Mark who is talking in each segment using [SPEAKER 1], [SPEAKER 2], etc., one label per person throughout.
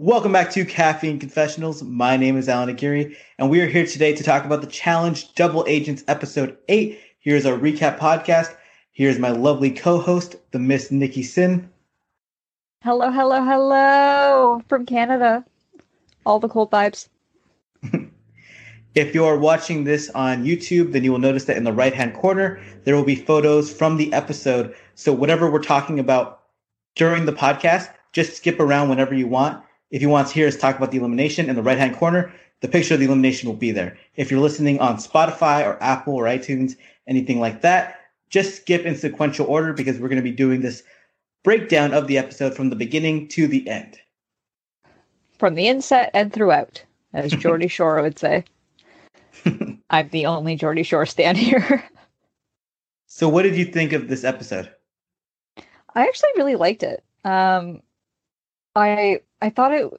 [SPEAKER 1] Welcome back to Caffeine Confessionals. My name is Alan Aguirre, and we are here today to talk about the Challenge Double Agents Episode 8. Here's our recap podcast. Here's my lovely co-host, the Miss Nikki Sin.
[SPEAKER 2] Hello, hello, hello from Canada. All the cold vibes.
[SPEAKER 1] If you're watching this on YouTube, then you will notice that in the right hand corner, there will be photos from the episode. So, whatever we're talking about during the podcast, just skip around whenever you want. If you want to hear us talk about the elimination in the right hand corner, the picture of the elimination will be there. If you're listening on Spotify or Apple or iTunes, anything like that, just skip in sequential order because we're going to be doing this breakdown of the episode from the beginning to the end.
[SPEAKER 2] From the inset and throughout, as Geordie Shore would say. I'm the only Geordie Shore stand here.
[SPEAKER 1] so, what did you think of this episode?
[SPEAKER 2] I actually really liked it. Um, I I thought it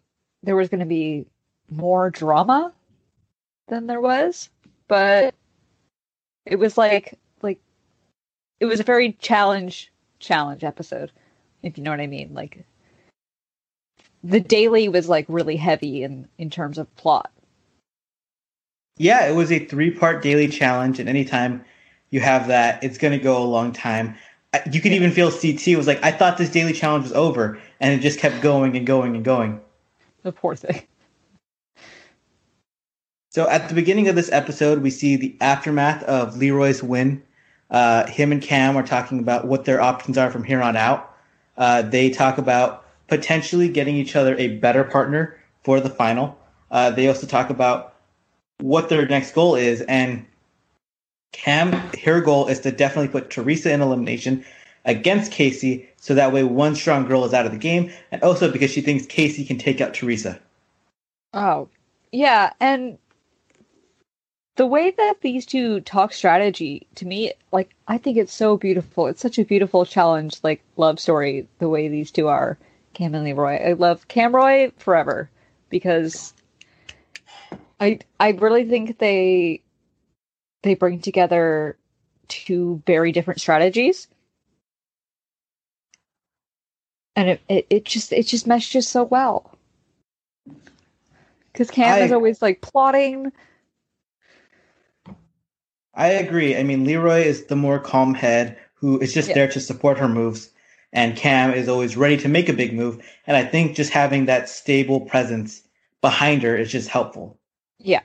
[SPEAKER 2] there was going to be more drama than there was, but it was like like it was a very challenge challenge episode, if you know what I mean. Like the daily was like really heavy in in terms of plot.
[SPEAKER 1] Yeah, it was a three part daily challenge, and anytime you have that, it's going to go a long time. You could even feel CT was like, I thought this daily challenge was over, and it just kept going and going and going.
[SPEAKER 2] The poor thing.
[SPEAKER 1] So at the beginning of this episode, we see the aftermath of Leroy's win. Uh, him and Cam are talking about what their options are from here on out. Uh, they talk about potentially getting each other a better partner for the final. Uh, they also talk about what their next goal is, and Cam, her goal is to definitely put Teresa in elimination against Kaycee, so that way one strong girl is out of the game, and also because she thinks Kaycee can take out Teresa.
[SPEAKER 2] Oh, yeah, and the way that these two talk strategy to me, like I think it's so beautiful. It's such a beautiful challenge, like love story. The way these two are, Cam and Leroy. I love Camroy forever because I I really think they they bring together two very different strategies and it, it, it just it just meshes so well. Because cam I, is always like plotting.
[SPEAKER 1] I agree. I mean leroy is the more calm head who is just yeah. there to support her moves and cam is always ready to make a big move. And i think just having that stable presence behind her is just helpful.
[SPEAKER 2] Yeah.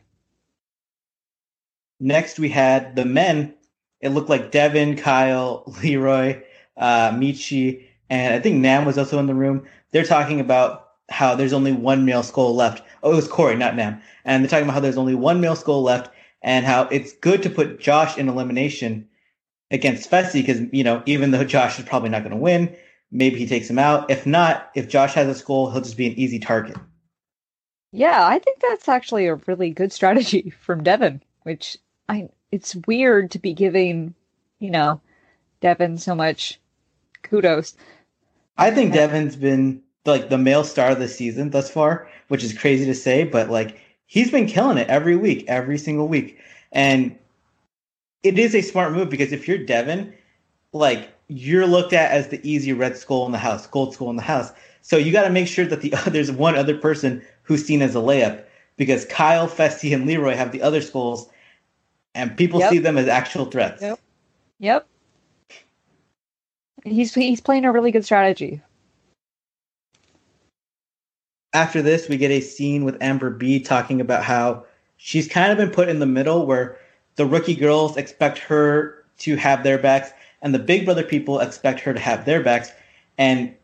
[SPEAKER 1] Next, we had the men. It looked like Devin, Kyle, Leroy, uh, Mechie, and I think Nam was also in the room. They're talking about how there's only one male skull left. Oh, it was Cory, not Nam. And they're talking about how there's only one male skull left and how it's good to put Josh in elimination against Fessy because, you know, even though Josh is probably not going to win, maybe he takes him out. If not, if Josh has a skull, he'll just be an easy target.
[SPEAKER 2] Yeah, I think that's actually a really good strategy from Devin, which I it's weird to be giving, you know, Devin so much kudos.
[SPEAKER 1] I think Devin's been like the male star of the season thus far, which is crazy to say, but like he's been killing it every week, every single week. And it is a smart move because if you're Devin, like you're looked at as the easy red skull in the house, gold skull in the house. So you got to make sure that the there's one other person who's seen as a layup because Kyle, Fessy, and Leroy have the other skulls, and people yep. see them as actual threats.
[SPEAKER 2] Yep. Yep. He's he's playing a really good strategy.
[SPEAKER 1] After this, we get a scene with Amber B talking about how she's kind of been put in the middle where the rookie girls expect her to have their backs and the big brother people expect her to have their backs and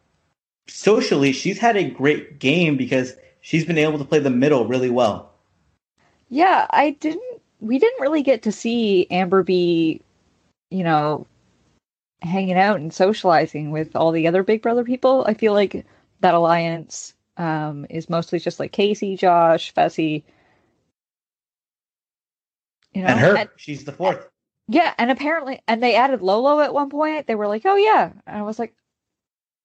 [SPEAKER 1] socially she's had a great game because she's been able to play the middle really well.
[SPEAKER 2] Yeah, I didn't we didn't really get to see Amber be, you know, hanging out and socializing with all the other Big Brother people. I feel like that alliance um, is mostly just like Kaycee, Josh, Fessy.
[SPEAKER 1] You know, and her, and, she's the fourth.
[SPEAKER 2] Yeah, and apparently, and they added Lolo at one point. They were like, "Oh yeah," and I was like,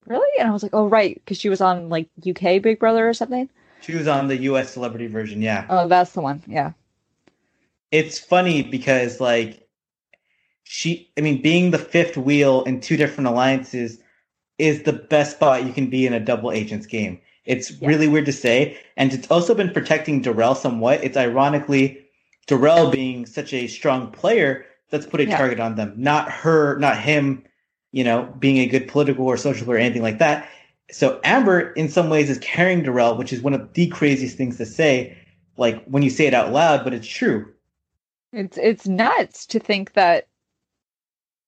[SPEAKER 2] "Really?" And I was like, "Oh right," because she was on like UK Big Brother or something.
[SPEAKER 1] She was on the US celebrity version, yeah.
[SPEAKER 2] Oh, that's the one, yeah
[SPEAKER 1] it's funny because like she I mean being the fifth wheel in two different alliances is the best spot you can be in a double agents game. It's yeah. really weird to say. And it's also been protecting Darrell somewhat. It's ironically Darrell being such a strong player that's put a yeah. target on them, not her, not him, you know, being a good political or social or anything like that. So Amber, in some ways, is carrying Darrell, which is one of the craziest things to say, like when you say it out loud, but it's true.
[SPEAKER 2] It's it's nuts to think that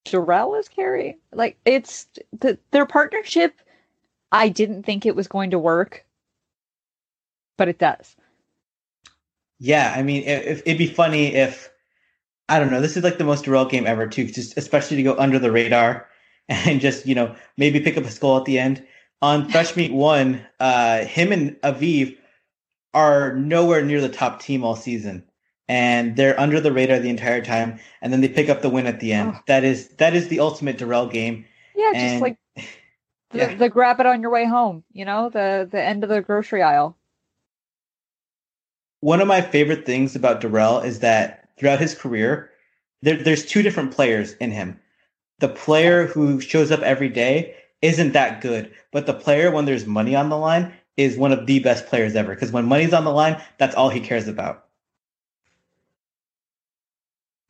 [SPEAKER 2] Darrell is carrying. Like it's the, their partnership. I didn't think it was going to work, but it does.
[SPEAKER 1] Yeah, I mean, if, it'd be funny if I don't know. This is like the most Darrell game ever, too. Just especially to go under the radar and just you know maybe pick up a skull at the end. On Fresh Meat One, uh, him and Aviv are nowhere near the top team all season, and they're under the radar the entire time. And then they pick up the win at the end. Oh. That is that is the ultimate Darrell game.
[SPEAKER 2] Yeah, and, just like the, yeah. the grab it on your way home. You know, the the end of the grocery aisle.
[SPEAKER 1] One of my favorite things about Darrell is that throughout his career, there, there's two different players in him. The player who shows up every day isn't that good, but the player when there's money on the line is one of the best players ever. Because when money's on the line, that's all he cares about.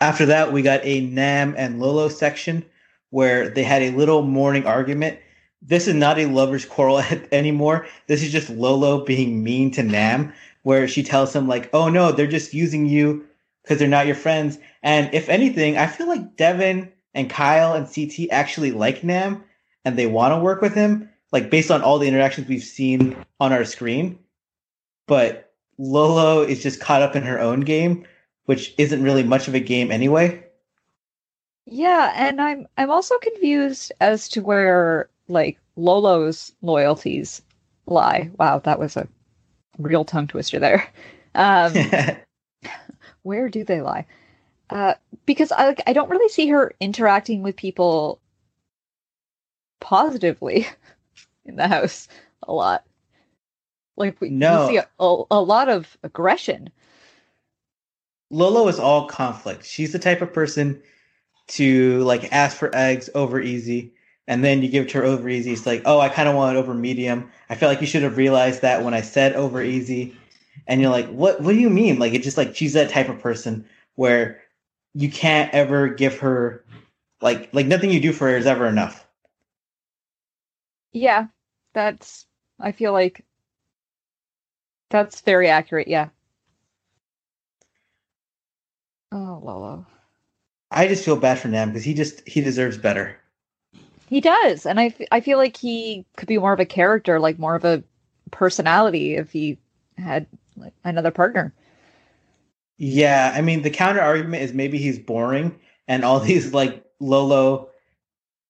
[SPEAKER 1] After that, we got a Nam and Lolo section where they had a little morning argument. This is not a lover's quarrel anymore. This is just Lolo being mean to Nam, where she tells him like, "Oh no, they're just using you because they're not your friends. And if anything, I feel like Devin and Kyle and CT actually like Nam and they want to work with him, like based on all the interactions we've seen on our screen. But Lolo is just caught up in her own game, which isn't really much of a game anyway.
[SPEAKER 2] Yeah, and I'm I'm also confused as to where like Lolo's loyalties lie. Wow, that was a real tongue twister there. Um, where do they lie? Uh, because I like I don't really see her interacting with people positively in the house a lot. Like we, no. we see a, a, a lot of aggression.
[SPEAKER 1] Lolo is all conflict. She's the type of person to like ask for eggs over easy, and then you give it to her over easy. It's like, oh, I kind of want it over medium. I feel like you should have realized that when I said over easy and you're like, what? What do you mean? Like, it's just like she's that type of person where you can't ever give her like like nothing you do for her is ever enough.
[SPEAKER 2] Yeah, that's. I feel like that's very accurate. Yeah. Oh, Lolo.
[SPEAKER 1] I just feel bad for Nam because he just he deserves better.
[SPEAKER 2] He does, and I, f- I feel like he could be more of a character, like more of a personality if he had like another partner.
[SPEAKER 1] Yeah, I mean the counter argument is maybe he's boring and all these like Lolo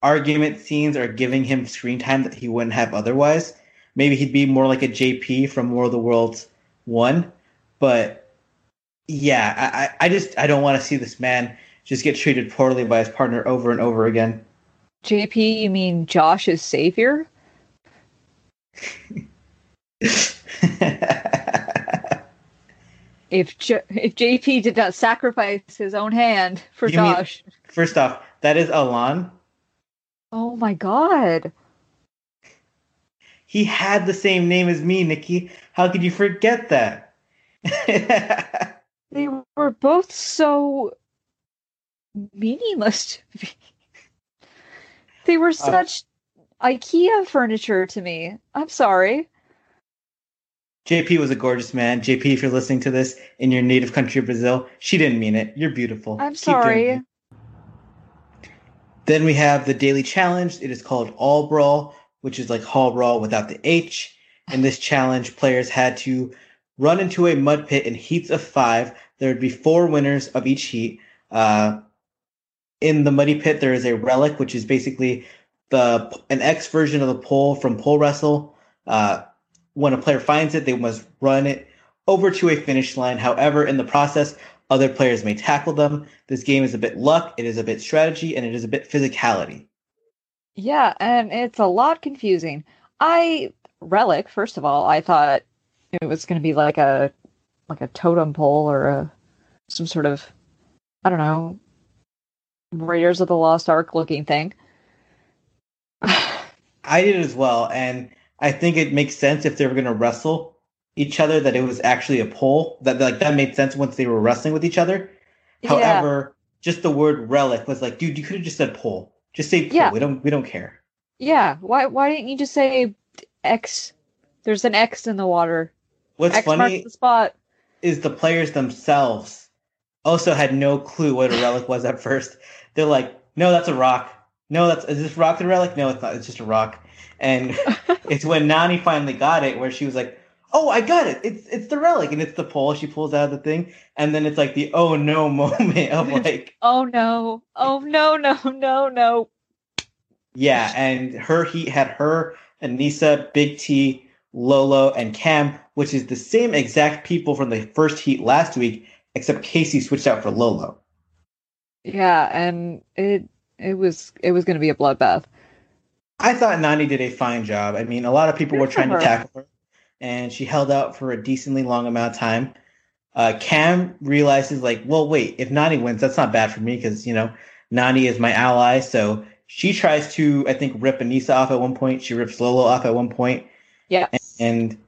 [SPEAKER 1] argument scenes are giving him screen time that he wouldn't have otherwise. Maybe he'd be more like a JP from War of the Worlds one. But yeah, I, I just I don't want to see this man just get treated poorly by his partner over and over again.
[SPEAKER 2] JP, you mean Josh's savior? if J- if JP did not sacrifice his own hand for you Josh.
[SPEAKER 1] Mean, first off, that is Alon.
[SPEAKER 2] Oh my god.
[SPEAKER 1] He had the same name as me, Nikki. How could you forget that?
[SPEAKER 2] they were both so meaningless to me. They were uh, such uh, IKEA furniture to me. I'm sorry.
[SPEAKER 1] JP was a gorgeous man. JP, if you're listening to this in your native country of Brazil, she didn't mean it. You're beautiful.
[SPEAKER 2] I'm Keep sorry.
[SPEAKER 1] Then we have the daily challenge. It is called All Brawl, which is like Hall Brawl without the H. In this challenge, players had to run into a mud pit in heats of five. There would be four winners of each heat. Uh, in the muddy pit, there is a relic, which is basically the an X version of the pole from Pole Wrestle. Uh, when a player finds it, they must run it over to a finish line. However, in the process, other players may tackle them. This game is a bit luck, it is a bit strategy, and it is a bit physicality.
[SPEAKER 2] Yeah, and it's a lot confusing. I relic, first of all, I thought it was going to be like a like a totem pole or a some sort of I don't know Raiders of the Lost Ark looking thing.
[SPEAKER 1] I did as well, and I think it makes sense if they were going to wrestle each other that it was actually a pole. That like that made sense once they were wrestling with each other.
[SPEAKER 2] Yeah.
[SPEAKER 1] However, just the word relic was like, dude, you could have just said pole. Just say pole.
[SPEAKER 2] Yeah.
[SPEAKER 1] We don't we don't care.
[SPEAKER 2] Yeah. Why why didn't you just say X? There's an X in the water.
[SPEAKER 1] What's
[SPEAKER 2] X
[SPEAKER 1] funny
[SPEAKER 2] the spot.
[SPEAKER 1] is the players themselves also had no clue what a relic was at first. They're like, no, that's a rock. No, that's is this rock the relic? No, it's not. It's just a rock. And it's when Nany finally got it, where she was like, "Oh, I got it! It's it's the relic, and it's the pole." She pulls out of the thing, and then it's like the oh no moment of like,
[SPEAKER 2] Oh no. Oh no, no, no, no.
[SPEAKER 1] yeah. And her heat had her, Aneesa, Big T, Lolo, and Cam, which is the same exact people from the first heat last week, except Kaycee switched out for Lolo.
[SPEAKER 2] Yeah, and it it was it was gonna be a bloodbath.
[SPEAKER 1] I thought Nany did a fine job. I mean, a lot of people
[SPEAKER 2] Good
[SPEAKER 1] were trying
[SPEAKER 2] her.
[SPEAKER 1] to tackle her, and she held out for a decently long amount of time. Uh, Cam realizes, like, well, wait, if Nany wins, that's not bad for me because, you know, Nany is my ally. So she tries to, I think, rip Aneesa off at one point. She rips Lolo off at one point.
[SPEAKER 2] Yeah.
[SPEAKER 1] And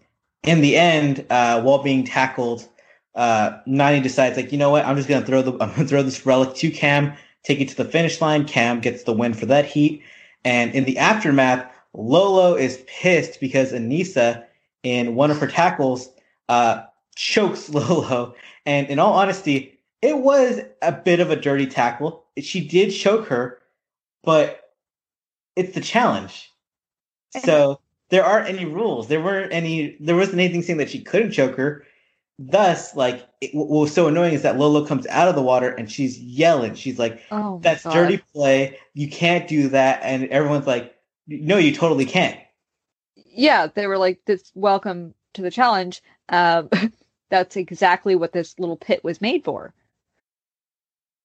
[SPEAKER 1] in the end, uh, while being tackled, uh, Nany decides, like, you know what? I'm just gonna throw the I'm gonna throw this relic to Cam, take it to the finish line. Cam gets the win for that heat. And in the aftermath, Lolo is pissed because Aneesa, in one of her tackles, uh, chokes Lolo. And in all honesty, it was a bit of a dirty tackle. She did choke her, but it's the challenge. So there aren't any rules. There weren't any. There wasn't anything saying that she couldn't choke her. Thus, like, it, what was so annoying is that Lolo comes out of the water and she's yelling. She's like,
[SPEAKER 2] Oh
[SPEAKER 1] "That's
[SPEAKER 2] God.
[SPEAKER 1] dirty play. You can't do that." And everyone's like, "No, you totally can't."
[SPEAKER 2] Yeah, they were like, "This welcome to the challenge." Um, that's exactly what this little pit was made for.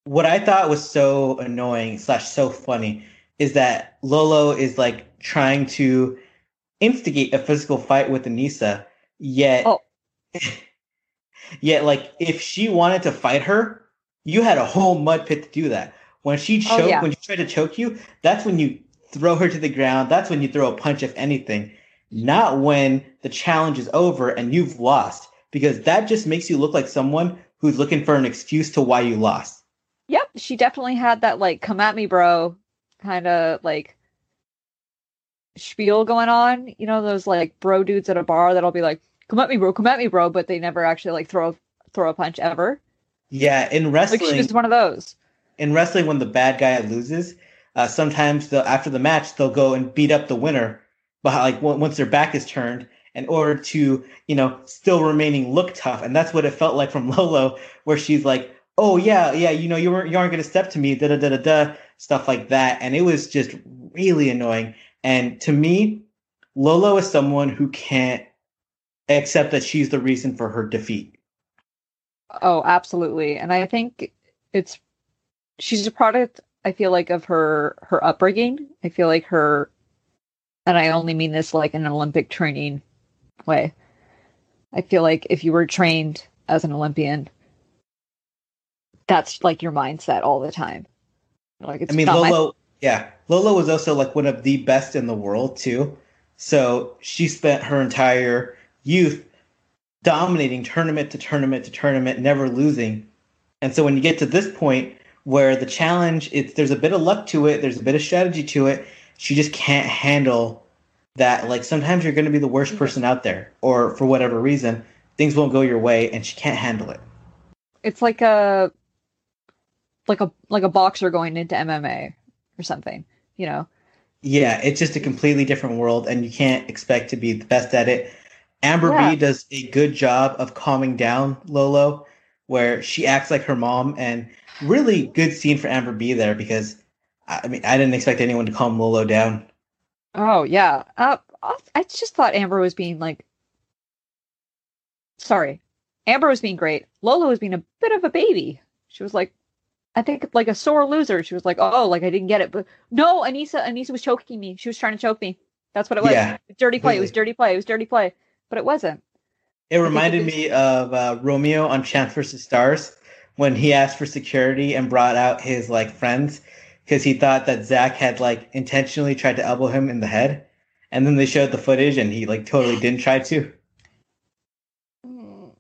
[SPEAKER 1] what I thought was so annoying slash so funny is that Lolo is like trying to instigate a physical fight with Aneesa, yet
[SPEAKER 2] Oh.
[SPEAKER 1] yet like if she wanted to fight her, you had a whole mud pit to do that. When she
[SPEAKER 2] Oh,
[SPEAKER 1] choked,
[SPEAKER 2] yeah.
[SPEAKER 1] when she tried to choke you, that's when you throw her to the ground. That's when you throw a punch, if anything. Not when the challenge is over and you've lost, because that just makes you look like someone who's looking for an excuse to why you lost.
[SPEAKER 2] Yep, she definitely had that like "come at me, bro" kind of like spiel going on. You know, those like bro dudes at a bar that'll be like, "Come at me, bro, come at me, bro," but they never actually like throw throw a punch ever.
[SPEAKER 1] Yeah, in wrestling,
[SPEAKER 2] she was one of those.
[SPEAKER 1] in wrestling, when the bad guy loses, uh, sometimes they'll, after the match they'll go and beat up the winner, but like on- once their back is turned, in order to you know still remaining look tough, and that's what it felt like from Lolo, where she's like, "Oh yeah, yeah, you know you weren't you aren't gonna step to me, da da da da da," stuff like that, and it was just really annoying. And to me, Lolo is someone who can't accept that she's the reason for her defeat.
[SPEAKER 2] Oh, absolutely. And I think it's she's a product I feel like of her her upbringing. I feel like her and I only mean this like in an Olympic training way. I feel like if you were trained as an Olympian, that's like your mindset all the time. Like it's
[SPEAKER 1] I mean,
[SPEAKER 2] not my-
[SPEAKER 1] Lolo, yeah, Lolo was also like one of the best in the world too. So she spent her entire youth dominating tournament to tournament to tournament, never losing. And so when you get to this point where the challenge, it's there's a bit of luck to it, there's a bit of strategy to it. She just can't handle that. Like sometimes you're going to be the worst person out there, or for whatever reason, things won't go your way, and she can't handle it.
[SPEAKER 2] it's like a like a like a boxer going into MMA or something, you know.
[SPEAKER 1] Yeah, it's just a completely different world, and you can't expect to be the best at it. Amber
[SPEAKER 2] Yeah.
[SPEAKER 1] B does a good job of calming down Lolo, where she acts like her mom, and really good scene for Amber B there because I mean I didn't expect anyone to calm Lolo down.
[SPEAKER 2] Oh yeah. Uh, I just thought Amber was being like, sorry, Amber was being great. Lolo was being a bit of a baby. She was like, I think like a sore loser. She was like, oh, like I didn't get it, but no, Aneesa, Aneesa was choking me. She was trying to choke me. That's what it was.
[SPEAKER 1] Yeah,
[SPEAKER 2] dirty play. It was dirty play. It was dirty play, but it wasn't.
[SPEAKER 1] It reminded me of uh, Romeo on Champs versus Stars when he asked for security and brought out his like friends because he thought that Zach had like intentionally tried to elbow him in the head, and then they showed the footage, and he like totally didn't try to.
[SPEAKER 2] Mm,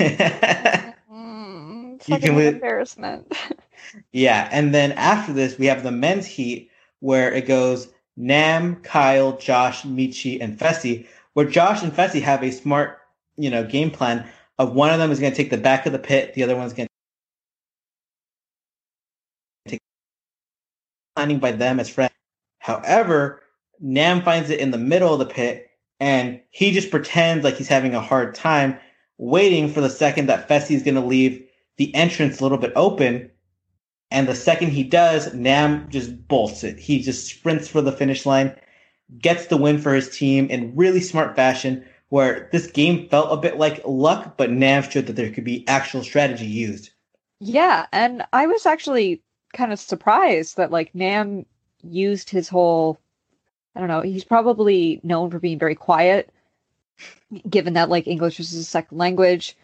[SPEAKER 1] yeah,
[SPEAKER 2] mm, it's
[SPEAKER 1] You can
[SPEAKER 2] embarrassment.
[SPEAKER 1] and then after this, we have the men's heat where it goes Nam, Kyle, Josh, Mechie, and Fessy. Where Josh and Fessy have a smart, you know, game plan of one of them is going to take the back of the pit, the other one's going to take planning by them as friends. However, Nam finds it in the middle of the pit, and he just pretends like he's having a hard time, waiting for the second that Fessy is going to leave the entrance a little bit open. And the second he does, Nam just bolts it. He just sprints for the finish line, gets the win for his team in really smart fashion, where this game felt a bit like luck, but Nam showed that there could be actual strategy used.
[SPEAKER 2] Yeah, and I was actually kind of surprised that like Nam used his whole I don't know, he's probably known for being very quiet given that like English is his second language.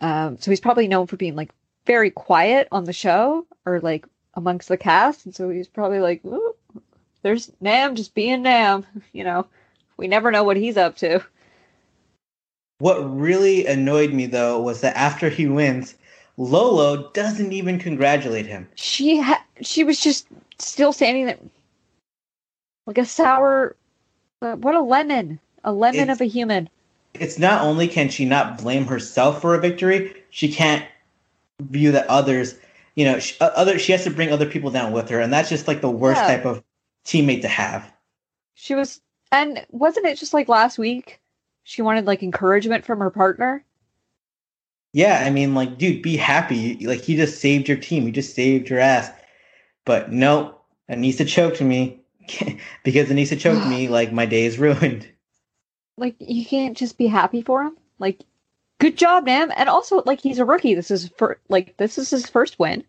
[SPEAKER 2] Um so he's probably known for being like very quiet on the show or like amongst the cast and so he's probably like "Ooh, there's Nam just being Nam, you know. We never know what he's up to.
[SPEAKER 1] What really annoyed me though was that after he wins, Lolo doesn't even congratulate him.
[SPEAKER 2] She ha- she was just still standing there like a sour uh, what a lemon. A lemon
[SPEAKER 1] It's-
[SPEAKER 2] of a human.
[SPEAKER 1] It's not only can she not blame herself for a victory, she can't view that others, you know, sh- uh, other she has to bring other people down with her, and that's just like the worst
[SPEAKER 2] Yeah.
[SPEAKER 1] type of teammate to have.
[SPEAKER 2] She was, and wasn't it just like last week? She wanted like encouragement from her partner.
[SPEAKER 1] Yeah, I mean, like, dude, be happy. Like, you just saved your team. You just saved your ass. But no, Aneesa choked me because Aneesa choked me. Like, my day is ruined.
[SPEAKER 2] Like you can't just be happy for him. Like, good job, Nam. And also, like he's a rookie. This is for like this is his first win.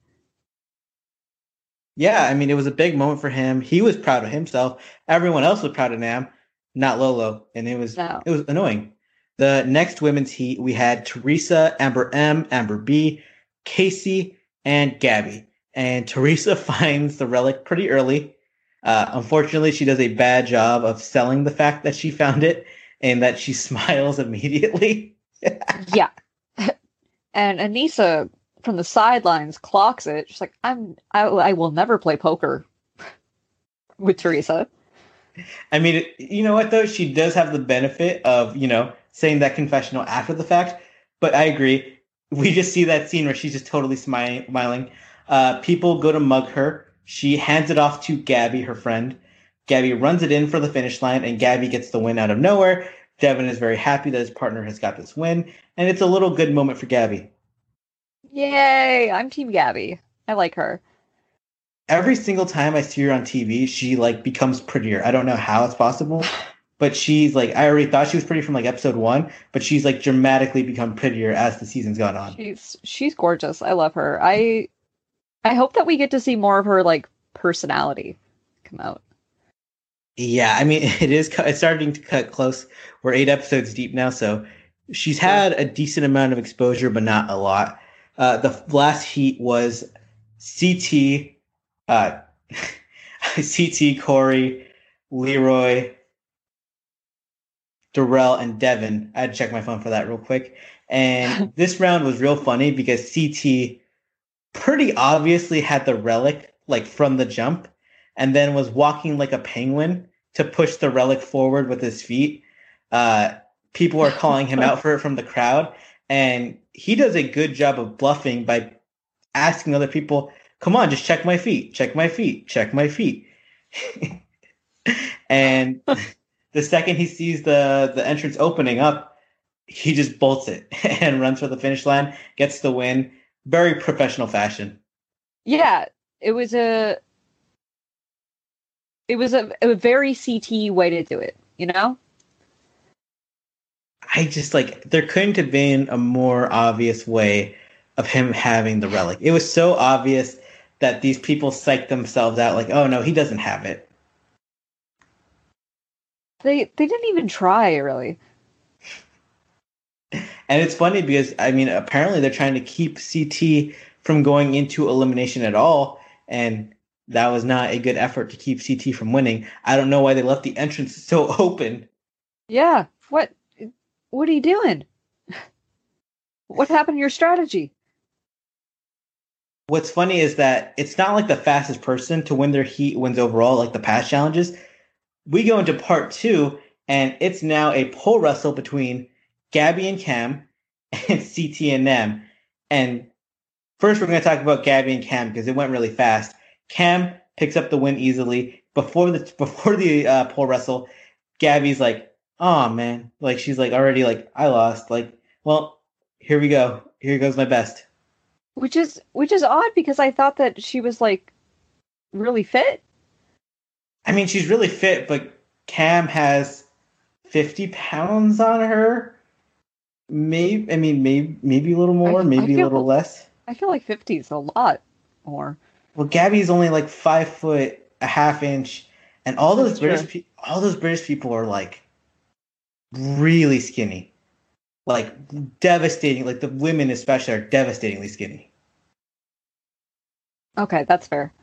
[SPEAKER 1] Yeah, I mean, it was a big moment for him. He was proud of himself. Everyone else was proud of Nam, not Lolo, and it was
[SPEAKER 2] No.
[SPEAKER 1] it was annoying. The next women's heat, we had Teresa, Amber M, Amber B, Kaycee, and Gabby. And Teresa finds the relic pretty early. Uh, unfortunately, she does a bad job of selling the fact that she found it and that she smiles immediately.
[SPEAKER 2] yeah. and Aneesa from the sidelines clocks it. She's like, "I'm I, I will never play poker with Teresa."
[SPEAKER 1] I mean, you know what though? She does have the benefit of, you know, saying that confessional after the fact. But I agree. We just see that scene where she's just totally smi- smiling. Uh, people go to mug her. She hands it off to Gabby, her friend. Gabby runs it in for the finish line, and Gabby gets the win out of nowhere. Devin is very happy that his partner has got this win, and it's a little good moment for Gabby.
[SPEAKER 2] Yay! I'm Team Gabby. I like her.
[SPEAKER 1] every single time I see her on TV, she like becomes prettier. I don't know how it's possible, but she's like I already thought she was pretty from like episode one, but she's like dramatically become prettier as the season's gone on.
[SPEAKER 2] She's she's gorgeous. I love her. I I hope that we get to see more of her like personality come out.
[SPEAKER 1] Yeah, I mean it is. It's starting to cut close. We're eight episodes deep now, so she's had a decent amount of exposure, but not a lot. Uh, the last heat was CT, uh, CT, Cory, Leroy, Darrell, and Devin. I had to check my phone for that real quick. And this round was real funny because CT pretty obviously had the relic like from the jump and then was walking like a penguin to push the relic forward with his feet. Uh, people are calling him out for it from the crowd, and he does a good job of bluffing by asking other people, "Come on, just check my feet, check my feet, check my feet." and the second he sees the the entrance opening up, he just bolts it and runs for the finish line, gets the win. Very professional fashion.
[SPEAKER 2] Yeah, it was a it was a, a very CT way to do it, you know?
[SPEAKER 1] I just like there couldn't have been a more obvious way of him having the relic. It was so obvious that these people psyched themselves out like, oh no, he doesn't have it.
[SPEAKER 2] They they didn't even try really.
[SPEAKER 1] And it's funny because I mean apparently they're trying to keep CT from going into elimination at all. And that was not a good effort to keep CT from winning. I don't know why they left the entrance so open.
[SPEAKER 2] Yeah. What what are you doing? What happened to your strategy?
[SPEAKER 1] What's funny is that it's not like the fastest person to win their heat wins overall, like the past challenges. We go into part two, and it's now a pole wrestle between Gabby and Cam and CT and Nam. And first, we're going to talk about Gabby and Cam because it went really fast. Cam picks up the win easily before the before the uh, pole wrestle. Gabby's like, "Oh man," like she's like already like, "I lost." Like, well, here we go. Here goes my best.
[SPEAKER 2] Which is which is odd because I thought that she was like really fit.
[SPEAKER 1] I mean, she's really fit, but Cam has fifty pounds on her. Maybe I mean maybe maybe a little more,
[SPEAKER 2] I-
[SPEAKER 1] maybe
[SPEAKER 2] I
[SPEAKER 1] a little
[SPEAKER 2] feel-
[SPEAKER 1] less.
[SPEAKER 2] I feel like 50 is a lot more.
[SPEAKER 1] Well, Gabby's only like five foot a half inch, and all those
[SPEAKER 2] That's
[SPEAKER 1] British
[SPEAKER 2] true.
[SPEAKER 1] pe- all those British people are like really skinny, like devastating. Like the women especially are devastatingly skinny.
[SPEAKER 2] Okay, that's fair.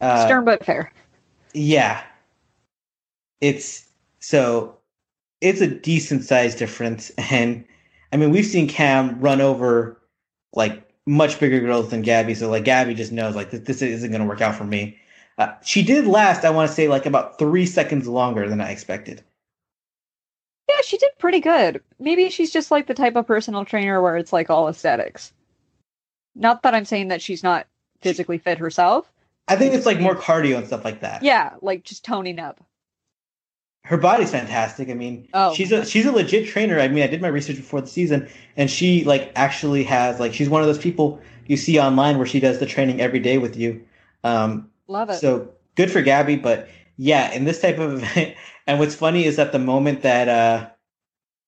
[SPEAKER 1] Uh,
[SPEAKER 2] Stern but fair.
[SPEAKER 1] Yeah. It's so it's a decent size difference. And I mean, we've seen Cam run over like much bigger girls than Gabby. So like Gabby just knows like this, this isn't going to work out for me. Uh, she did last, I want to say, like about three seconds longer than I expected.
[SPEAKER 2] Yeah, she did pretty good. Maybe she's just like the type of personal trainer where it's like all aesthetics. Not that I'm saying that she's not physically fit herself.
[SPEAKER 1] I think it's like more cardio and stuff like that.
[SPEAKER 2] Yeah, like just toning up.
[SPEAKER 1] Her body's fantastic. I mean,
[SPEAKER 2] Oh.
[SPEAKER 1] she's a she's a legit trainer. I mean, I did my research before the season, and she like actually has like she's one of those people you see online where she does the training every day with you. Um,
[SPEAKER 2] Love it.
[SPEAKER 1] so good for Gabby, but yeah, in this type of event, and what's funny is that the moment that uh,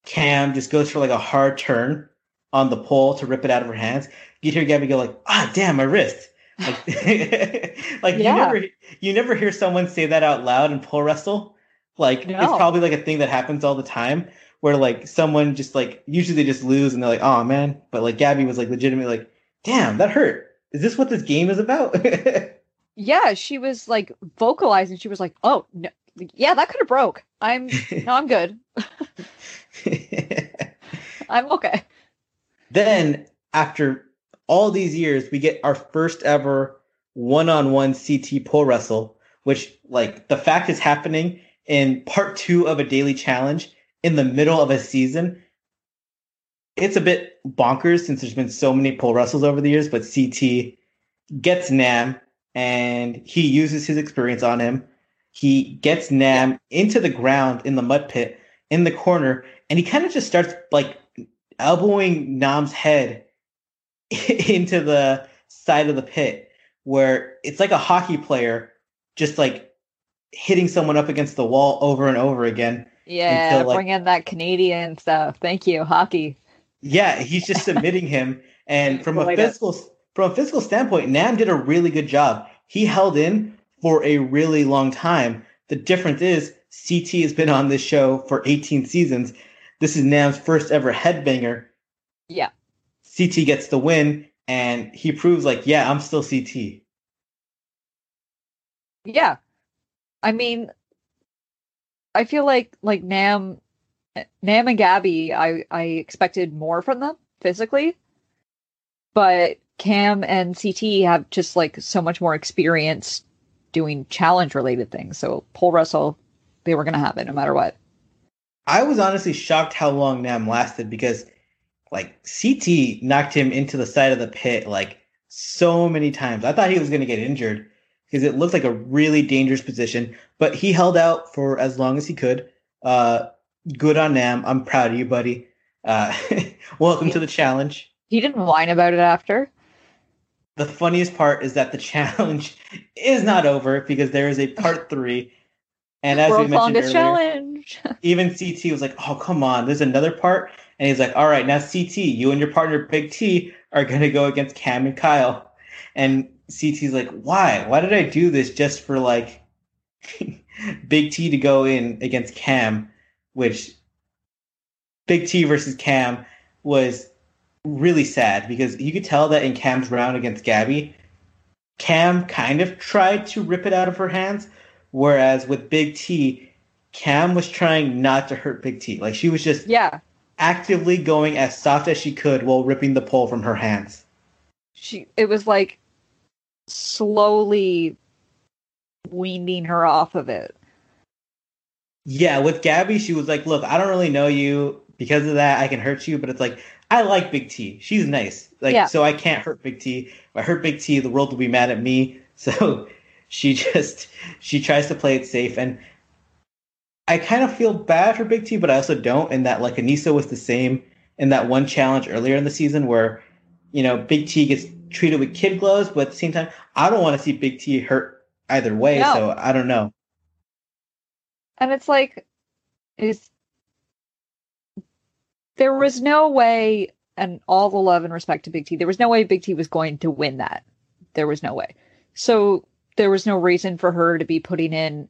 [SPEAKER 1] Cam just goes for like a hard turn on the pole to rip it out of her hands, you hear Gabby go like, "Ah, damn, my wrist." Like, like you
[SPEAKER 2] Yeah.
[SPEAKER 1] never you never hear someone say that out loud in pole wrestle. Like it's probably like a thing that happens all the time where like someone just like usually they just lose and they're like, "Oh man," but like Gabby was like legitimately like, "Damn, that hurt." Is this what this game is about?
[SPEAKER 2] yeah, she was like vocalizing. She was like, "Oh no, yeah, that could have broke. I'm no, I'm good. I'm okay."
[SPEAKER 1] then after all these years, we get our first ever one-on-one CT pole wrestle, which like the fact is happening in part two of a daily challenge in the middle of a season. It's a bit bonkers since there's been so many pole wrestles over the years, but CT gets Nam and he uses his experience on him. He gets Nam into the ground in the mud pit in the corner, and he kind of just starts like elbowing Nam's head into the side of the pit, where it's like a hockey player just like hitting someone up against the wall over and over again.
[SPEAKER 2] Yeah,
[SPEAKER 1] Until, like-
[SPEAKER 2] bring in that Canadian stuff. Thank you, hockey.
[SPEAKER 1] Yeah, he's just submitting him, and from a physical from a physical standpoint, Nam did a really good job. He held in for a really long time. The difference is CT has been on this show for 18 seasons. This is Nam's first ever headbanger.
[SPEAKER 2] Yeah.
[SPEAKER 1] CT gets the win, and he proves like, yeah, I'm still CT.
[SPEAKER 2] Yeah. I mean, I feel like like Nam, Nam and Gabby, I I expected more from them physically, but Cam and CT have just like so much more experience doing challenge related things. So pole wrestle, they were gonna have it no matter what.
[SPEAKER 1] I was honestly shocked how long Nam lasted because, like, CT knocked him into the side of the pit like so many times. I thought he was going to get injured because it looked like a really dangerous position, but he held out for as long as he could. Uh, good on Nam. I'm proud of you, buddy. Uh, welcome to the challenge.
[SPEAKER 2] He didn't whine about it after.
[SPEAKER 1] The funniest part is that the challenge is not over because there is a part three. And as we mentioned earlier,
[SPEAKER 2] challenge.
[SPEAKER 1] even CT was like, "Oh, come on, there's another part." And he's like, "All right, now CT, you and your partner Big T are gonna go against Cam and Kyle." And CT's like, "Why? Why did I do this just for like Big T to go in against Cam?" Which Big T versus Cam was really sad because you could tell that in Cam's round against Gabby, Cam kind of tried to rip it out of her hands, whereas with Big T, Cam was trying not to hurt Big T. Like she was just
[SPEAKER 2] yeah
[SPEAKER 1] actively going as soft as she could while ripping the pole from her hands.
[SPEAKER 2] She it was like slowly weaning her off of it.
[SPEAKER 1] Yeah, with Gabby, she was like, "Look, I don't really know you. Because of that, I can hurt you." But it's like, I like Big T. She's nice. Like, yeah. so I can't hurt Big T. If I hurt Big T, the world will be mad at me. So she just she tries to play it safe, and I kind of feel bad for Big T, but I also don't. In that, like, Aneesa was the same in that one challenge earlier in the season where, you know, Big T gets treated with kid gloves, but at the same time, I don't want to see Big T hurt either way. No. So I don't know.
[SPEAKER 2] And it's like, is there was no way, and all the love and respect to Big T, there was no way Big T was going to win that. There was no way. So there was no reason for her to be putting in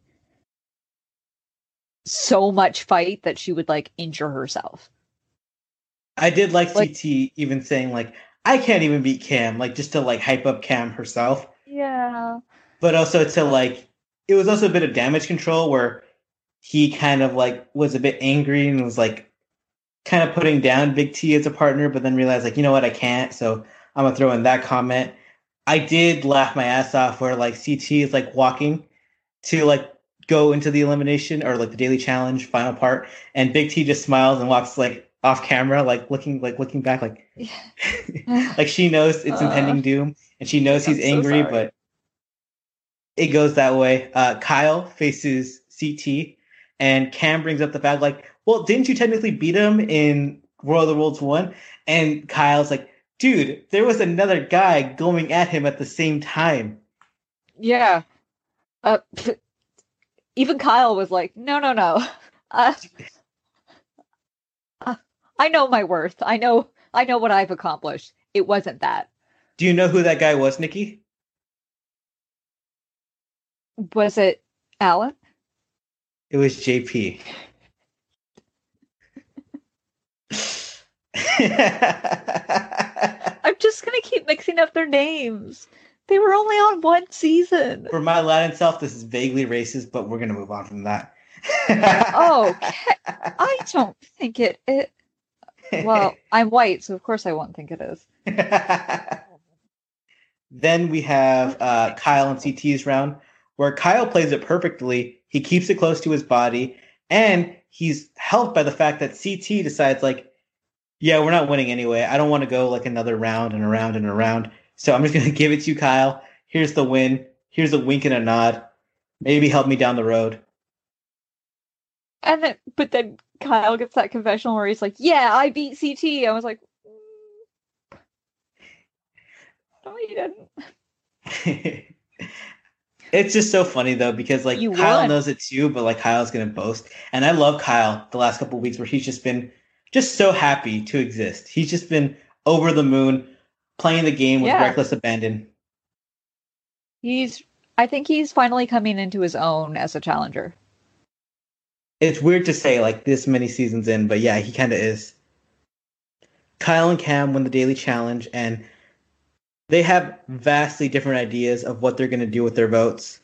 [SPEAKER 2] so much fight that she would like injure herself.
[SPEAKER 1] I did like, like CT even saying like I can't even beat Cam, like just to like hype up Cam herself.
[SPEAKER 2] Yeah.
[SPEAKER 1] But also to like it was also a bit of damage control where he kind of like was a bit angry and was like kind of putting down Big T as a partner, but then realized like, you know what, I can't. So I'm gonna throw in that comment. I did laugh my ass off where like CT is like walking to like go into the elimination or like the daily challenge final part, and Big T just smiles and walks like off camera, like looking like looking back, like like she knows it's uh, impending doom, and she knows he's I'm angry, so but it goes that way. Uh, Kyle faces CT, and Cam brings up the fact like, well, didn't you technically beat him in War of the Worlds one? And Kyle's like, dude, there was another guy going at him at the same time.
[SPEAKER 2] Yeah. Uh, even Kyle was like, no, no, no. Uh, I know my worth. I know, I know what I've accomplished. It wasn't that.
[SPEAKER 1] Do you know who that guy was, Nikki?
[SPEAKER 2] Was it Alan?
[SPEAKER 1] It was JP.
[SPEAKER 2] I'm just gonna keep mixing up their names. They were only on one season.
[SPEAKER 1] For my Latin self, this is vaguely racist, but we're gonna move on from that.
[SPEAKER 2] oh, I don't think it. It. Well, I'm white, so of course I won't think it is.
[SPEAKER 1] then we have uh, Kyle and CT's round, where Kyle plays it perfectly. He keeps it close to his body, and he's helped by the fact that CT decides like, yeah, we're not winning anyway. I don't want to go like another round and around and around. So I'm just going to give it to you, Kyle. Here's the win. Here's a wink and a nod. Maybe help me down the road.
[SPEAKER 2] And then, but then Kyle gets that confessional where he's like, "Yeah, I beat CT." I was like, mm. "No, you
[SPEAKER 1] didn't." it's just so funny though because like you Kyle won. knows it too, but like Kyle's gonna boast, and I love Kyle the last couple weeks where he's just been just so happy to exist. He's just been over the moon playing the game with yeah. reckless abandon.
[SPEAKER 2] He's I think he's finally coming into his own as a challenger.
[SPEAKER 1] It's weird to say like this many seasons in, but yeah, he kind of is. Kyle and Cam win the daily challenge and they have vastly different ideas of what they're going to do with their votes.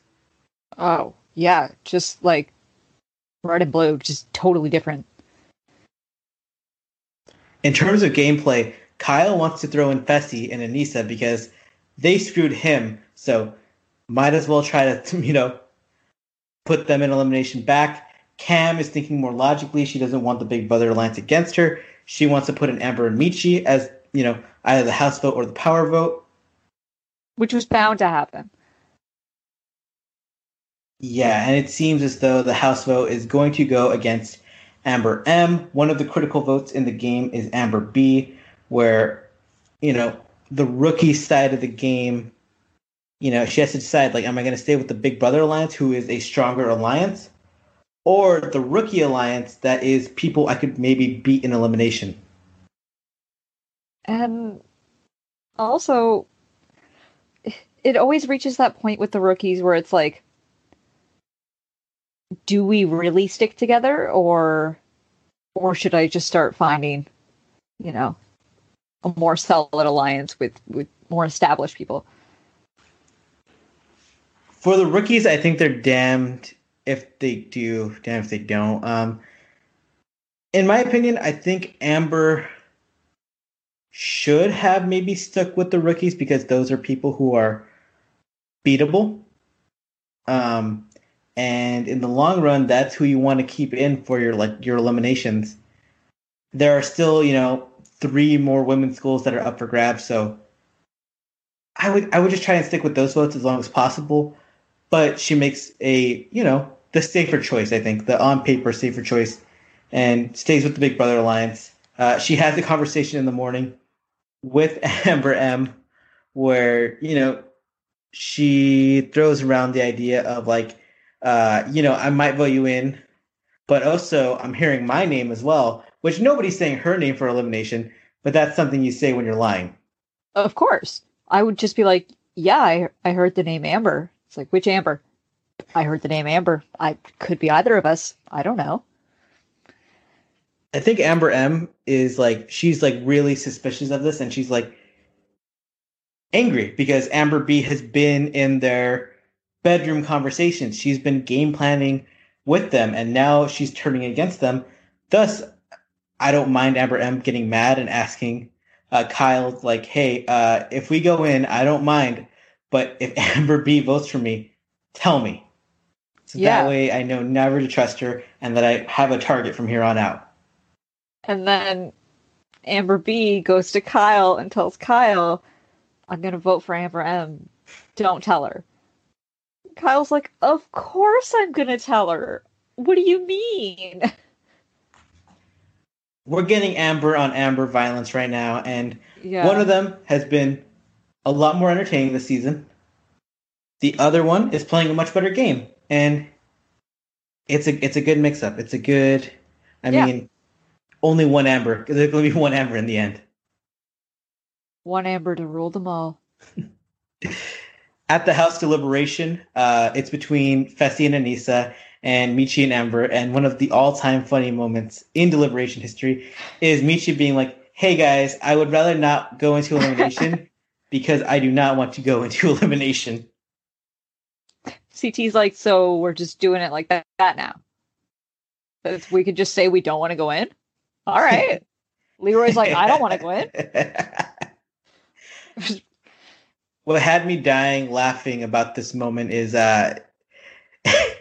[SPEAKER 2] Oh, yeah, just like red and blue, just totally different.
[SPEAKER 1] In terms of gameplay, Kyle wants to throw in Fessy and Aneesa because they screwed him, so might as well try to, you know, put them in elimination back. Cam is thinking more logically. She doesn't want the Big Brother alliance against her. She wants to put in Amber and Mechie as, you know, either the House vote or the Power vote.
[SPEAKER 2] Which was bound to happen.
[SPEAKER 1] Yeah, and it seems as though the House vote is going to go against Amber M. One of the critical votes in the game is Amber B where you know the rookie side of the game you know she has to decide like am i going to stay with the big brother alliance who is a stronger alliance or the rookie alliance that is people i could maybe beat in elimination
[SPEAKER 2] and also it always reaches that point with the rookies where it's like do we really stick together or or should i just start finding you know a more solid alliance with with more established people.
[SPEAKER 1] For the rookies, I think they're damned if they do, damned if they don't. Um, in my opinion, I think Amber should have maybe stuck with the rookies because those are people who are beatable. Um, and in the long run, that's who you want to keep in for your like your eliminations. There are still, you know, three more women's schools that are up for grabs, so I would I would just try and stick with those votes as long as possible. But she makes a you know the safer choice, I think, the on paper safer choice, and stays with the Big Brother alliance. Uh, she has a conversation in the morning with Amber M, where you know she throws around the idea of like, uh, you know, I might vote you in, but also I'm hearing my name as well, which nobody's saying her name for elimination, but that's something you say when you're lying.
[SPEAKER 2] Of course. I would just be like, yeah, I, I heard the name Amber. It's like, which Amber? I heard the name Amber. I could be either of us. I don't know.
[SPEAKER 1] I think Amber M is like, she's like really suspicious of this and she's like angry because Amber B has been in their bedroom conversations. She's been game planning with them and now she's turning against them. Thus, I don't mind Amber M getting mad and asking uh, Kyle, like, hey, uh, if we go in, I don't mind, but if Amber B votes for me, tell me. So yeah. that way I know never to trust her and that I have a target from here on out.
[SPEAKER 2] And then Amber B goes to Kyle and tells Kyle, I'm going to vote for Amber M. Don't tell her. Kyle's like, Of course I'm going to tell her. What do you mean?
[SPEAKER 1] we're getting Amber on Amber violence right now, and yeah. one of them has been a lot more entertaining this season. The other one is playing a much better game, and it's a it's a good mix up. It's a good. I yeah. mean, only one Amber. There's going to be one Amber in the end.
[SPEAKER 2] One Amber to rule them all.
[SPEAKER 1] At the House deliberation, uh, it's between Fessy and Aneesa and Mechie and Amber. And one of the all time funny moments in deliberation history is Mechie being like, hey guys, I would rather not go into elimination because I do not want to go into elimination.
[SPEAKER 2] CT's like, so we're just doing it like that, that now. If we could just say we don't want to go in. All right. Leroy's like, I don't want to go in.
[SPEAKER 1] what had me dying laughing about this moment is uh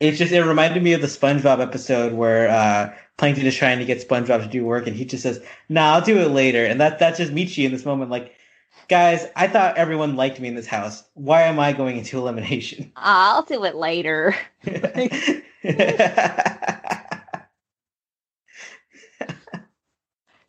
[SPEAKER 1] it's just it reminded me of the SpongeBob episode where uh, Plankton is trying to get SpongeBob to do work, and he just says, "Nah, I'll do it later." And that that's just Mechie in this moment, like, guys, I thought everyone liked me in this house. Why am I going into elimination?
[SPEAKER 2] I'll do it later.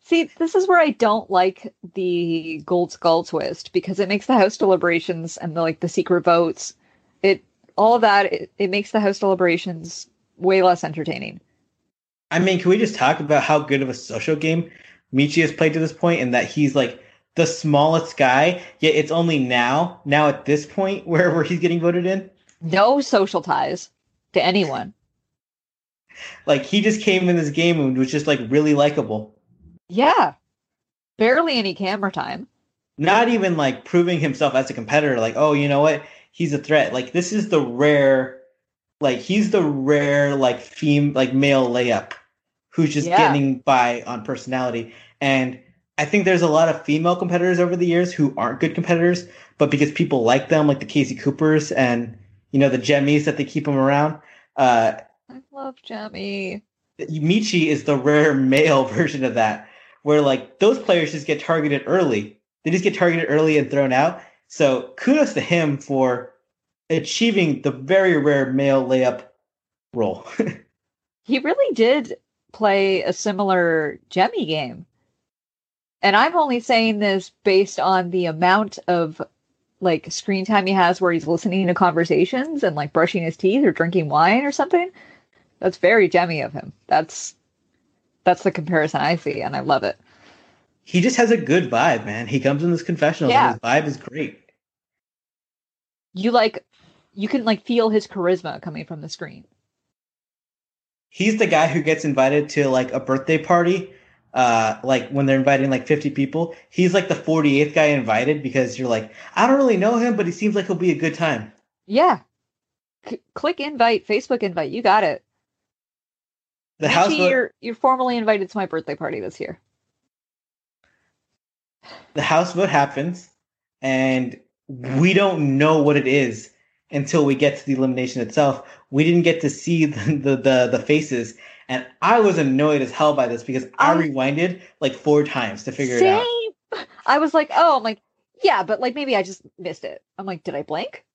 [SPEAKER 2] See, this is where I don't like the gold skull twist because it makes the house deliberations and the like the secret votes. It all of that it, it makes the house deliberations way less entertaining.
[SPEAKER 1] I mean, can we just talk about how good of a social game Mechie has played to this point, and that he's like the smallest guy, yet it's only now, now at this point, where where he's getting voted in.
[SPEAKER 2] No social ties to anyone.
[SPEAKER 1] like he just came in this game and was just like really likable.
[SPEAKER 2] Yeah, barely any camera time.
[SPEAKER 1] Not even like proving himself as a competitor. Like, oh, you know what? he's a threat. Like this is the rare, like he's the rare like fem like male layup who's just yeah. getting by on personality. And I think there's a lot of female competitors over the years who aren't good competitors, but because people like them, like the Casey Coopers and you know the Jemmyes that they keep them around. Uh,
[SPEAKER 2] I love Jemmye.
[SPEAKER 1] Mechie is the rare male version of that, where like those players just get targeted early. They just get targeted early and thrown out. So kudos to him for achieving the very rare male layup role.
[SPEAKER 2] he really did play a similar Jemmye game. And I'm only saying this based on the amount of like screen time he has where he's listening to conversations and like brushing his teeth or drinking wine or something. That's very Jemmye of him. That's that's the comparison I see and I love it.
[SPEAKER 1] He just has a good vibe, man. He comes in this confessional yeah. and his vibe is great
[SPEAKER 2] you like you can like feel his charisma coming from the screen.
[SPEAKER 1] He's the guy who gets invited to like a birthday party, uh, like when they're inviting like 50 people. He's like the 48th guy invited because you're like, I don't really know him, but he seems like he'll be a good time.
[SPEAKER 2] Yeah. C- click invite, Facebook invite. You got it.
[SPEAKER 1] The
[SPEAKER 2] Mechie,
[SPEAKER 1] house vote,
[SPEAKER 2] you're you're formally invited to my birthday party this year.
[SPEAKER 1] the house vote happens, and we don't know what it is until we get to the elimination itself. We didn't get to see the the, the, the faces, and I was annoyed as hell by this because I,
[SPEAKER 2] I-
[SPEAKER 1] rewinded like four times to figure
[SPEAKER 2] Same.
[SPEAKER 1] it out. Same.
[SPEAKER 2] I was like, oh, I'm like, yeah, but like maybe I just missed it. I'm like, did I blink?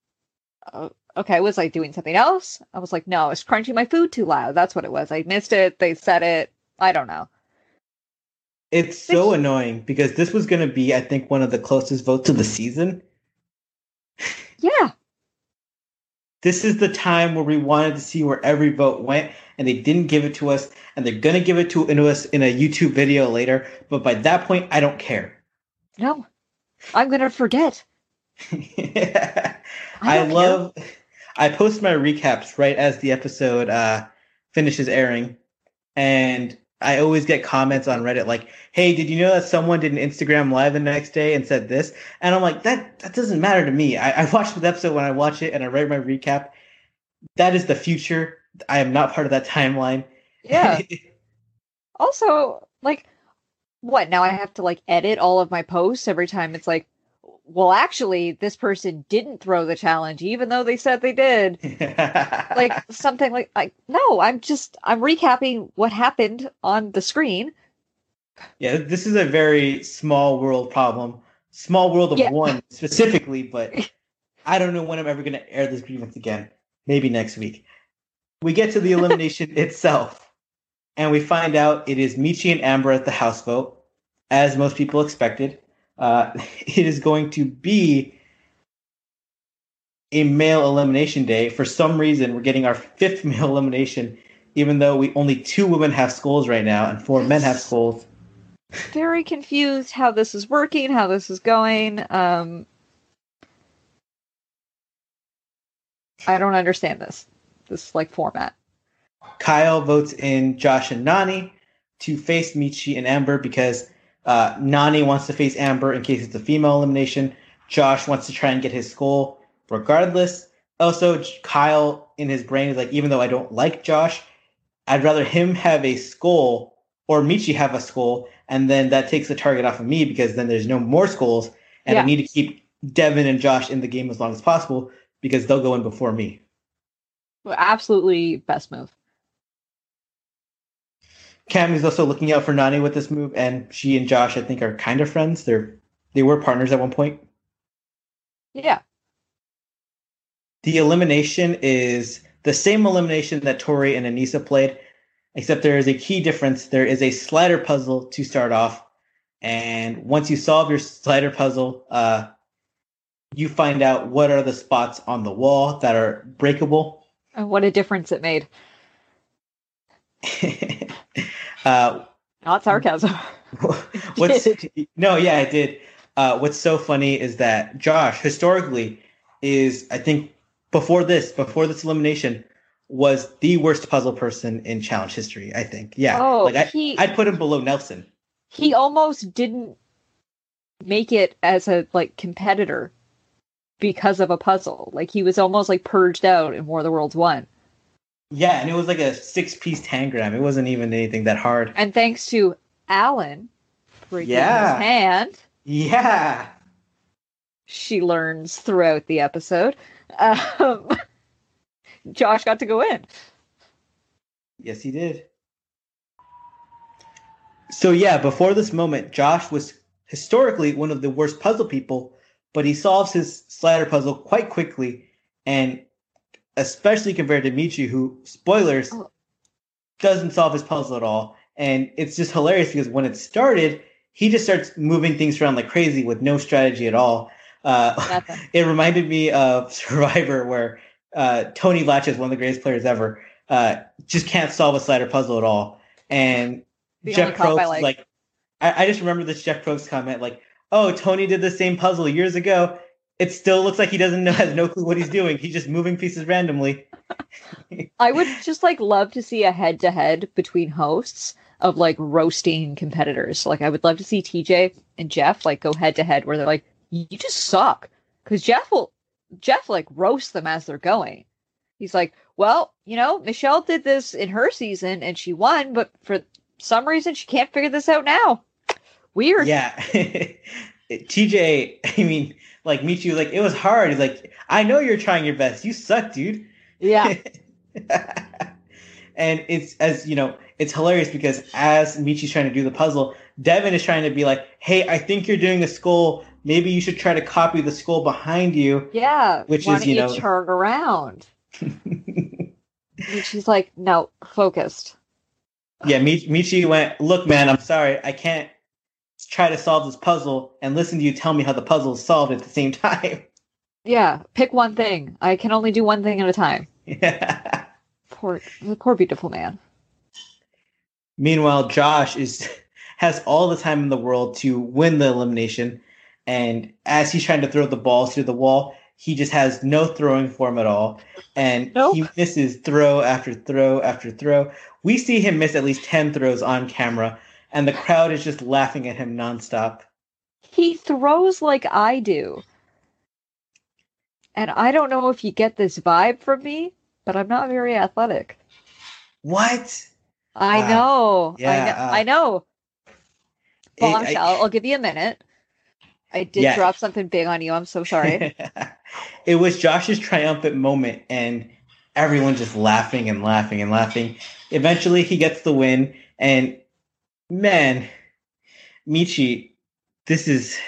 [SPEAKER 2] Oh, okay, was I doing something else? I was like, no, I was crunching my food too loud. That's what it was. I missed it. They said it. I don't know.
[SPEAKER 1] It's so annoying because this was going to be, I think, one of the closest votes of the season.
[SPEAKER 2] Yeah.
[SPEAKER 1] This is the time where we wanted to see where every vote went, and they didn't give it to us, and they're going to give it to, to us in a YouTube video later. But by that point, I don't care.
[SPEAKER 2] No. I'm gonna forget.
[SPEAKER 1] I,
[SPEAKER 2] I don't care.
[SPEAKER 1] love. I post my recaps right as the episode uh, finishes airing, and I always get comments on Reddit like, "Hey, did you know that someone did an Instagram live the next day and said this?" And I'm like, "That that doesn't matter to me. I, I watched the episode when I watch it, and I write my recap. That is the future. I am not part of that timeline."
[SPEAKER 2] Yeah. also, like, what? Now I have to like edit all of my posts every time it's like, well, actually, this person didn't throw the challenge, even though they said they did. Like something like, like no, I'm just I'm recapping what happened on the screen.
[SPEAKER 1] yeah, this is a very small world problem. Small world of
[SPEAKER 2] Yeah.
[SPEAKER 1] one specifically, but I don't know when I'm ever going to air this grievance again. Maybe next week. We get to the elimination itself, and we find out it is Mechie and Amber at the house vote, as most people expected. Uh, it is going to be a male elimination day. For some reason, we're getting our fifth male elimination, even though we only two women have skulls right now and four men have skulls.
[SPEAKER 2] Very confused how this is working, how this is going. Um, I don't understand this. This like format.
[SPEAKER 1] Kyle votes in Josh and Nany to face Mechie and Amber because uh, Nany wants to face Amber in case it's a female elimination. Josh wants to try and get his skull regardless. Also, Kyle in his brain is like, even though I don't like Josh, I'd rather him have a skull or Mechie have a skull, and then that takes the target off of me because then there's no more skulls, and I need to keep Devin and Josh in the game as long as possible because they'll go in before me.
[SPEAKER 2] Absolutely best move.
[SPEAKER 1] Kam is also looking out for Nany with this move, and she and Josh, I think, are kind of friends. They're they were partners at one point.
[SPEAKER 2] Yeah.
[SPEAKER 1] The elimination is the same elimination that Tori and Aneesa played, except there is a key difference. There is a slider puzzle to start off, and once you solve your slider puzzle, uh, you find out what are the spots on the wall that are breakable.
[SPEAKER 2] And what a difference it made.
[SPEAKER 1] uh,
[SPEAKER 2] Not sarcasm.
[SPEAKER 1] what's no yeah i did uh what's so funny is that josh historically is i think before this before this elimination was the worst puzzle person in challenge history i think yeah
[SPEAKER 2] Oh,
[SPEAKER 1] like I,
[SPEAKER 2] he-
[SPEAKER 1] i'd put him below nelson
[SPEAKER 2] he almost didn't make it as a like competitor because of a puzzle. Like he was almost like purged out in War of the Worlds one.
[SPEAKER 1] yeah and it was like a six piece tangram it wasn't even anything that hard
[SPEAKER 2] And thanks to Alan breaking
[SPEAKER 1] Yeah.
[SPEAKER 2] his hand,
[SPEAKER 1] yeah
[SPEAKER 2] she learns throughout the episode. Um, Josh got to go in.
[SPEAKER 1] Yes, he did. So yeah, before this moment, Josh was historically one of the worst puzzle people, but he solves his slider puzzle quite quickly, and especially compared to Mechie, who spoilers
[SPEAKER 2] Oh.
[SPEAKER 1] doesn't solve his puzzle at all. And it's just hilarious because when it started, he just starts moving things around like crazy with no strategy at all. Uh, it reminded me of Survivor, where uh, Tony Vlachos, one of the greatest players ever, uh, just can't solve a slider puzzle at all. And
[SPEAKER 2] The
[SPEAKER 1] Jeff Probst,
[SPEAKER 2] like.
[SPEAKER 1] like, I, I just remember this Jeff Probst comment, like, "Oh, Tony did the same puzzle years ago. It still looks like he doesn't know, has no clue what he's doing. He's just moving pieces randomly."
[SPEAKER 2] I would just like love to see a head to head between hosts of like roasting competitors. Like I would love to see TJ and Jeff like go head to head where they're like, "You just suck," because Jeff will Jeff like roasts them as they're going. He's like, "Well, you know, Michelle did this in her season and she won, but for some reason she can't figure this out now. Weird."
[SPEAKER 1] Yeah. TJ, I mean, like Mechie was like, it was hard. He's like, I know you're trying your best. You suck, dude.
[SPEAKER 2] Yeah.
[SPEAKER 1] and it's as you know, it's hilarious because as Mechie's trying to do the puzzle, Devin is trying to be like, "Hey, I think you're doing a skull. Maybe you should try to copy the skull behind you."
[SPEAKER 2] Yeah,
[SPEAKER 1] which
[SPEAKER 2] Why
[SPEAKER 1] is you
[SPEAKER 2] don't
[SPEAKER 1] know,
[SPEAKER 2] turn around. she's like, "No, focused."
[SPEAKER 1] yeah. Mechie went, "Look, man, I'm sorry, I can't try to solve this puzzle and listen to you tell me how the puzzle is solved at the same time."
[SPEAKER 2] Yeah, pick one thing. I can only do one thing at a time.
[SPEAKER 1] Yeah.
[SPEAKER 2] Poor, the poor beautiful man.
[SPEAKER 1] Meanwhile, Josh is has all the time in the world to win the elimination, and as he's trying to throw the balls through the wall, he just has no throwing form at all, and
[SPEAKER 2] Nope.
[SPEAKER 1] he misses throw after throw after throw. We see him miss at least ten throws on camera, and the crowd is just laughing at him nonstop.
[SPEAKER 2] He throws like I do. And I don't know if you get this vibe from me, but I'm not very athletic.
[SPEAKER 1] What?
[SPEAKER 2] I
[SPEAKER 1] Wow.
[SPEAKER 2] know. I
[SPEAKER 1] Yeah,
[SPEAKER 2] know.
[SPEAKER 1] uh,
[SPEAKER 2] I know.
[SPEAKER 1] It- I-
[SPEAKER 2] Bombshell. I'll give you a minute. I did
[SPEAKER 1] Yeah.
[SPEAKER 2] drop something big on you. I'm so sorry.
[SPEAKER 1] it was Josh's triumphant moment, and everyone just laughing and laughing and laughing. Eventually, he gets the win, and man, Mechie, this is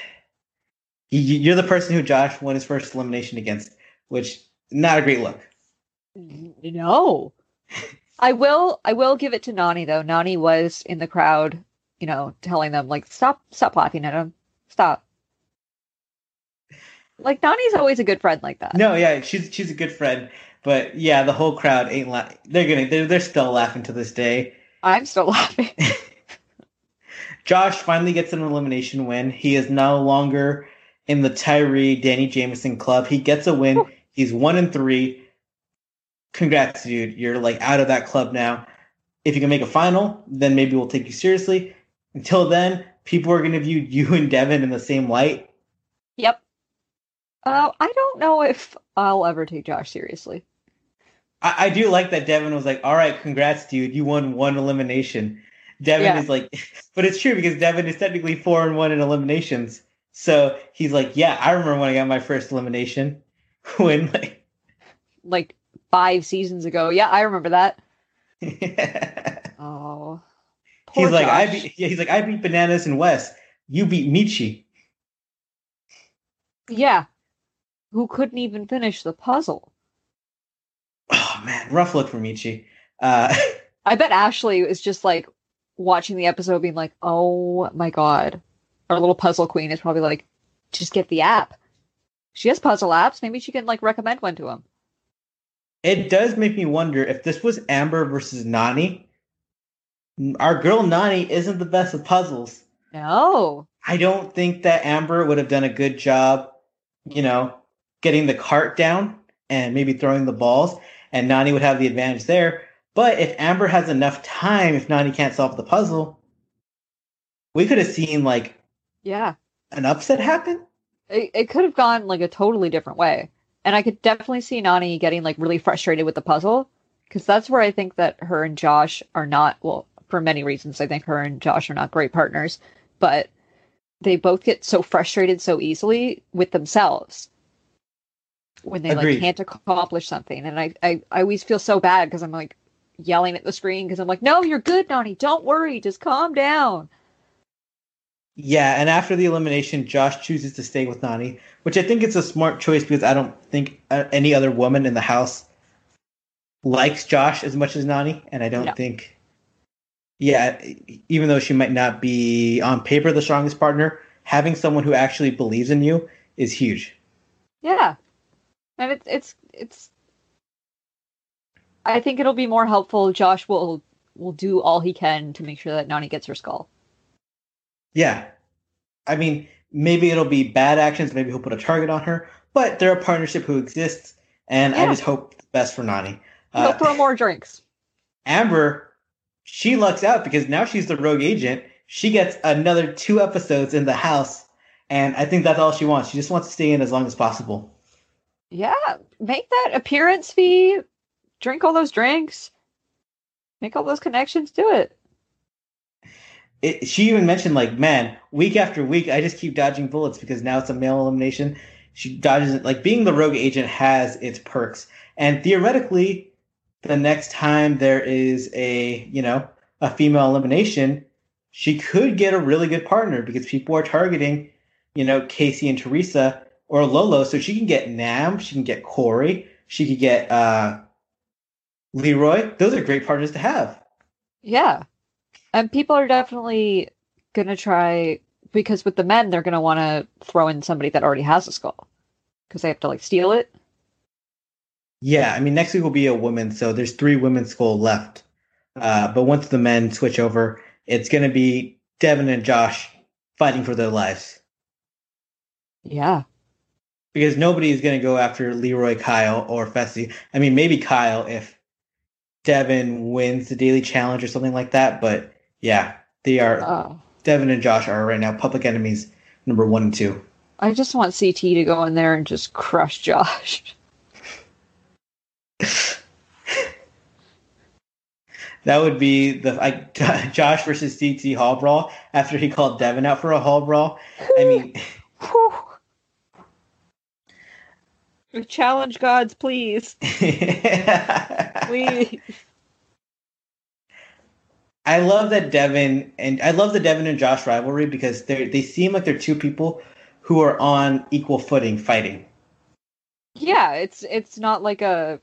[SPEAKER 1] you're the person who Josh won his first elimination against, which not a great look.
[SPEAKER 2] no. I will I will give it to Nany though. Nany was in the crowd, you know, telling them like stop stop laughing at him. Stop. Like Nany's always a good friend like that.
[SPEAKER 1] No, yeah, she's she's a good friend, but yeah, the whole crowd ain't la- they're gonna they're they're still laughing to this day.
[SPEAKER 2] I'm still laughing.
[SPEAKER 1] Josh finally gets an elimination win. He is no longer in the Tyree Danny Jameson club. He gets a win. He's one and three. Congrats, dude. You're like out of that club now. If you can make a final, then maybe we'll take you seriously. Until then, people are going to view you and Devin in the same light.
[SPEAKER 2] Yep. Uh, I don't know if I'll ever take Josh seriously.
[SPEAKER 1] I, I do like that Devin was like, all right, congrats, dude. You won one elimination. Devin
[SPEAKER 2] Yeah.
[SPEAKER 1] is like, but it's true because Devin is technically four and one in eliminations. So he's like, yeah, I remember when I got my first elimination. when like,
[SPEAKER 2] Like five seasons ago. Yeah, I remember that.
[SPEAKER 1] he's
[SPEAKER 2] Oh. Poor
[SPEAKER 1] like, I
[SPEAKER 2] Josh.
[SPEAKER 1] beat, yeah, he's like, I beat Bananas and West. You beat Mechie.
[SPEAKER 2] Yeah. Who couldn't even finish the puzzle?
[SPEAKER 1] Oh man, rough look for Mechie. Uh,
[SPEAKER 2] I bet Ashley is just like watching the episode being like, oh my god. Our little puzzle queen is probably like, just get the app. She has puzzle apps. Maybe she can like recommend one to him.
[SPEAKER 1] it does make me wonder if this was Amber versus Nany. Our girl Nany isn't the best with puzzles.
[SPEAKER 2] No.
[SPEAKER 1] I don't think that Amber would have done a good job, you know, getting the cart down and maybe throwing the balls, and Nany would have the advantage there. But if Amber has enough time, if Nany can't solve the puzzle, we could have seen like
[SPEAKER 2] Yeah.
[SPEAKER 1] an upset happen.
[SPEAKER 2] It, it could have gone like a totally different way. And I could definitely see Nany getting like really frustrated with the puzzle because that's where I think that her and Josh are not, well, for many reasons, I think her and Josh are not great partners, but they both get so frustrated so easily with themselves when they
[SPEAKER 1] Agreed.
[SPEAKER 2] like can't accomplish something. And I, I, I always feel so bad because I'm like yelling at the screen because I'm like, no, you're good, Nany. Don't worry. Just calm down.
[SPEAKER 1] Yeah, and after the elimination, Josh chooses to stay with Nany, which I think is a smart choice because I don't think uh, any other woman in the house likes Josh as much as Nany, and I don't
[SPEAKER 2] No.
[SPEAKER 1] think, yeah, even though she might not be on paper the strongest partner, having someone who actually believes in you is huge.
[SPEAKER 2] Yeah. And it's it's it's I think it'll be more helpful. Josh will will do all he can to make sure that Nany gets her skull.
[SPEAKER 1] Yeah, I mean, maybe it'll be bad actions, maybe he'll put a target on her, but they're a partnership who exists, and I just hope the best for Nany.
[SPEAKER 2] He'll
[SPEAKER 1] Uh,
[SPEAKER 2] throw more drinks.
[SPEAKER 1] Amber, she lucks out because now she's the rogue agent. She gets another two episodes in the house, and I think that's all she wants. She just wants to stay in as long as possible.
[SPEAKER 2] Yeah, make that appearance fee. Drink all those drinks. Make all those connections. Do it.
[SPEAKER 1] It, she even mentioned like, man, week after week, I just keep dodging bullets because now it's a male elimination. She dodges it. Like being the rogue agent has its perks, and theoretically, the next time there is a you know a female elimination, she could get a really good partner because people are targeting, you know, Kaycee and Teresa or Lolo, so she can get Nam, she can get Cory, she could get uh, Leroy. Those are great partners to have.
[SPEAKER 2] Yeah, and people are definitely gonna try because with the men they're gonna want to throw in somebody that already has a skull because they have to like steal it.
[SPEAKER 1] Yeah, I mean next week will be a woman, so there's three women's skull left. Uh, but once the men switch over, it's going to be Devin and Josh fighting for their lives.
[SPEAKER 2] Yeah.
[SPEAKER 1] Because nobody is going to go after Leroy, Kyle, or Fessy. I mean, maybe Kyle if Devin wins the daily challenge or something like that. But yeah, they are. Oh. Devin and Josh are right now public enemies number one and two.
[SPEAKER 2] I just want CT to go in there and just crush Josh.
[SPEAKER 1] That would be the like Josh versus CT Hall Brawl after he called Devin out for a Hall Brawl. I mean,
[SPEAKER 2] challenge gods, please, please.
[SPEAKER 1] I love that Devin and I love the Devin and Josh rivalry because they they seem like they're two people who are on equal footing fighting.
[SPEAKER 2] Yeah, it's it's not like a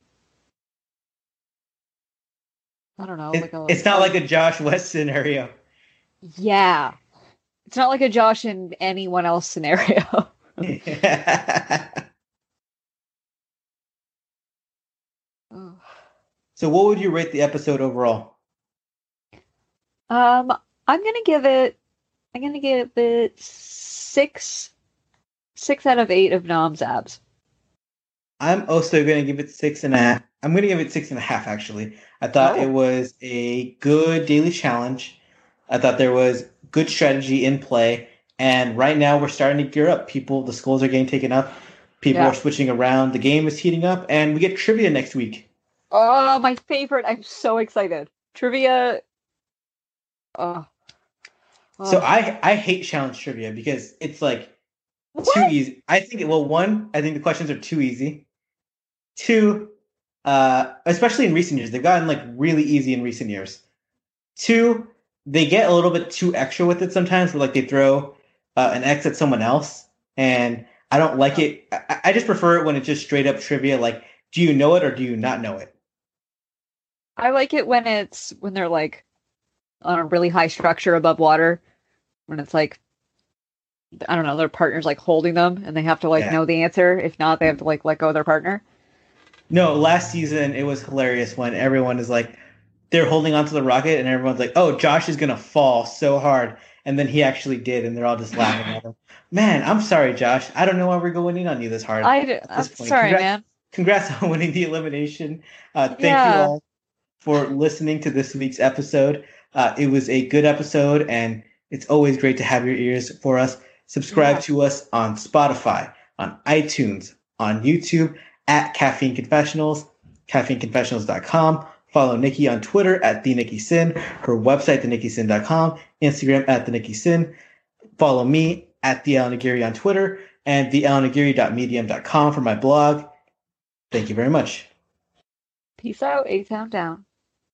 [SPEAKER 2] I don't know.
[SPEAKER 1] It, like a, it's not like a Josh West scenario.
[SPEAKER 2] Yeah. It's not like a Josh and anyone else scenario.
[SPEAKER 1] So what would you rate the episode overall?
[SPEAKER 2] Um, I'm gonna give it I'm gonna give it six six out of eight of Nom's abs.
[SPEAKER 1] I'm also gonna give it six and a half. I'm gonna give it six and a half actually. I thought oh. it was a good daily challenge. I thought there was good strategy in play. And right now we're starting to gear up. People, the schools are getting taken up. People yeah. are switching around. The game is heating up, and we get trivia next week.
[SPEAKER 2] Oh, my favorite! I'm so excited. Trivia. Oh.
[SPEAKER 1] oh. So I I hate challenge trivia because it's like what? too easy. I think well, one, I think the questions are too easy. Two, uh, especially in recent years. They've gotten like really easy in recent years. Two, they get a little bit too extra with it sometimes, where like they throw uh, an X at someone else, and I don't like it. I, I just prefer it when it's just straight up trivia. Like, do you know it or do you not know it?
[SPEAKER 2] I like it when it's when they're like on a really high structure above water, when it's like I don't know, their partner's like holding them and they have to like yeah. know the answer. If not, they have to like let go of their partner.
[SPEAKER 1] No, last season it was hilarious when everyone is like they're holding onto the rocket and everyone's like, "Oh, Josh is gonna fall so hard," and then he actually did, and they're all just laughing at him. Man, I'm sorry, Josh. I don't know why we're going in on you this hard.
[SPEAKER 2] I I'm sorry,
[SPEAKER 1] congrats,
[SPEAKER 2] man.
[SPEAKER 1] Congrats on winning the elimination. Uh, thank yeah. you all for listening to this week's episode. Uh, it was a good episode, and it's always great to have your ears for us. Subscribe yeah. to us on Spotify, on iTunes, on YouTube at Caffeine Confessionals, caffeineconfessionals.com. Follow Nikki on Twitter at the Nikki Sin, her website, thenikkisin.com, Instagram at the Nikki Sin. Follow me at the Alan Aguirre on Twitter and the for my blog. Thank you very much.
[SPEAKER 2] Peace out, A Town Down.